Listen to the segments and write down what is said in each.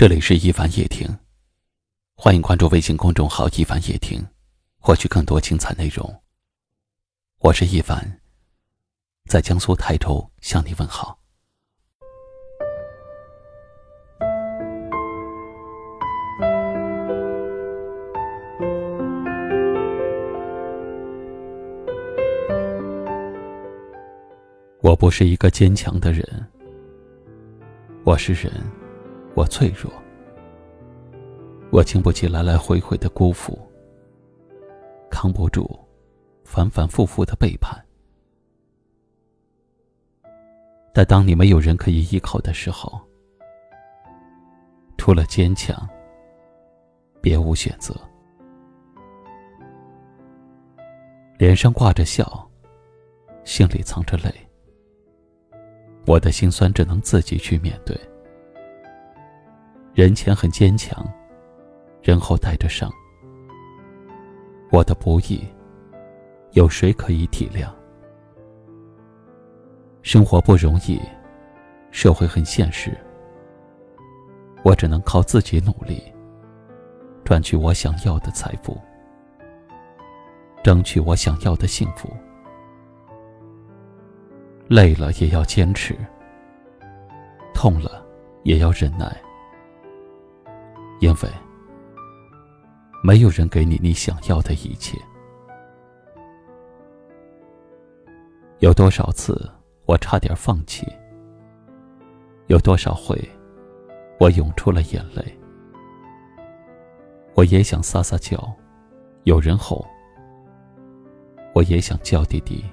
这里是一凡夜听，欢迎关注微信公众号“一凡夜听”，获取更多精彩内容。我是一凡，在江苏泰州向你问好。我不是一个坚强的人，我是人。我脆弱，我经不起来来回回的辜负，扛不住反反复复的背叛。但当你没有人可以依靠的时候，除了坚强，别无选择。脸上挂着笑，心里藏着泪，我的心酸只能自己去面对。人前很坚强，人后带着伤。我的不易，有谁可以体谅？生活不容易，社会很现实。我只能靠自己努力，赚取我想要的财富，争取我想要的幸福。累了也要坚持，痛了也要忍耐。因为没有人给你你想要的一切。有多少次我差点放弃？有多少回我涌出了眼泪？我也想撒撒娇，有人哄；我也想叫弟弟，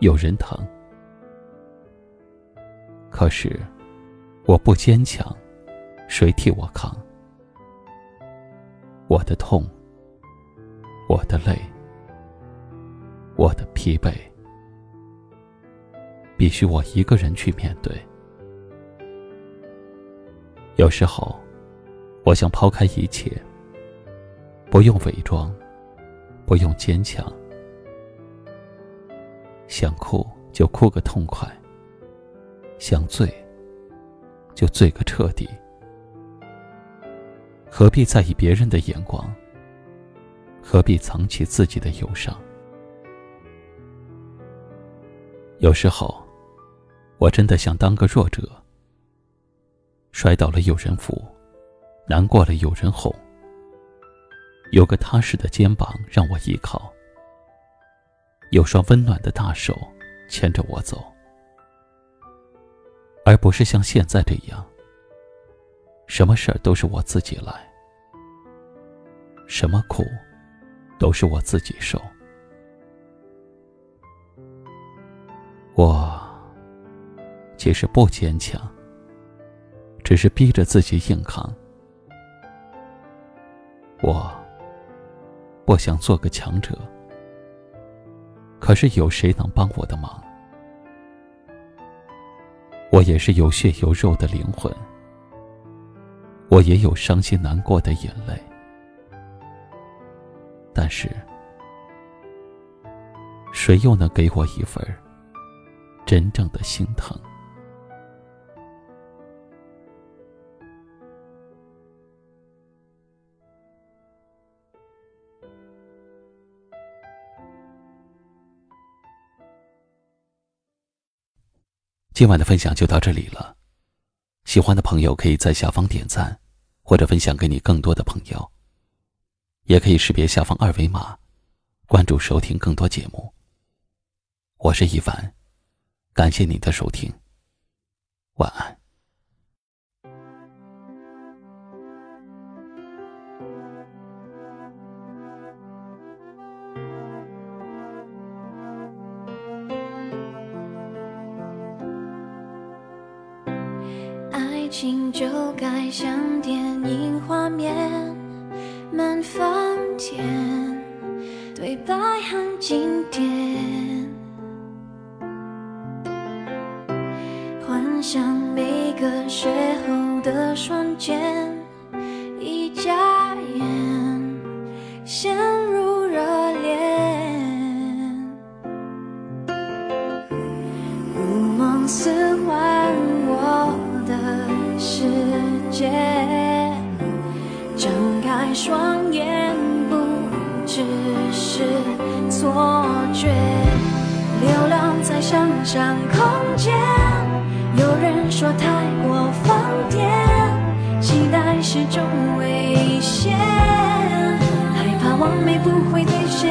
有人疼。可是我不坚强，谁替我扛？我的痛，我的泪，我的疲惫，必须我一个人去面对。有时候，我想抛开一切，不用伪装，不用坚强，想哭就哭个痛快，想醉就醉个彻底。何必在意别人的眼光？何必藏起自己的忧伤？有时候，我真的想当个弱者，摔倒了有人扶，难过了有人哄，有个踏实的肩膀让我依靠，有双温暖的大手牵着我走，而不是像现在这样。什么事儿都是我自己来，什么苦都是我自己受。我其实不坚强，只是逼着自己硬扛。我不想做个强者，可是有谁能帮我的忙？我也是有血有肉的灵魂。我也有伤心难过的眼泪，但是，谁又能给我一份真正的心疼？今晚的分享就到这里了。喜欢的朋友可以在下方点赞，或者分享给你更多的朋友。也可以识别下方二维码，关注收听更多节目。我是一凡，感谢你的收听，晚安。情就该像电影画面，满房间对白很经典，幻想每个邂逅的瞬间，一眨眼陷入热恋，如梦似界。睁开双眼，不只是错觉。流浪在想象空间，有人说太过疯癫，期待是种危险，害怕完美不会兑现。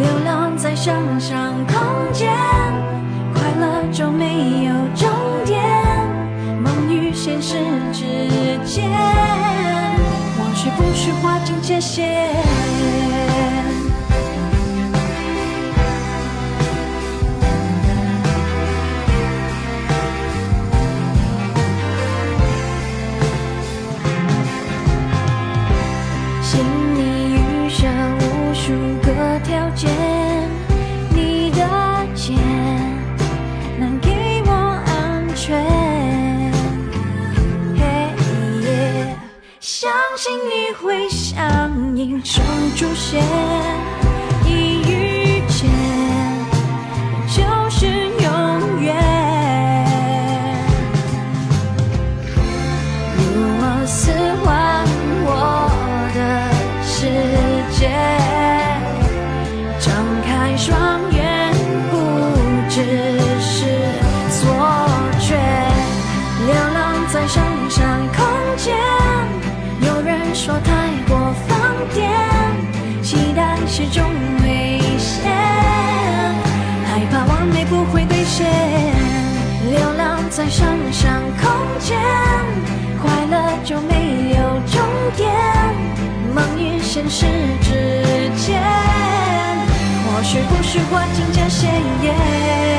流浪在想象空间，快乐就没有需划清界限。像英雄出现，一遇见就是永远。如我似幻我的世界，张开双眼，不只是错觉。流浪在想象空间，有人说他点，期待是种危险，害怕完美不会兑现。流浪在想象空间，快乐就没有终点，梦与现实之间，或许不需划清界限。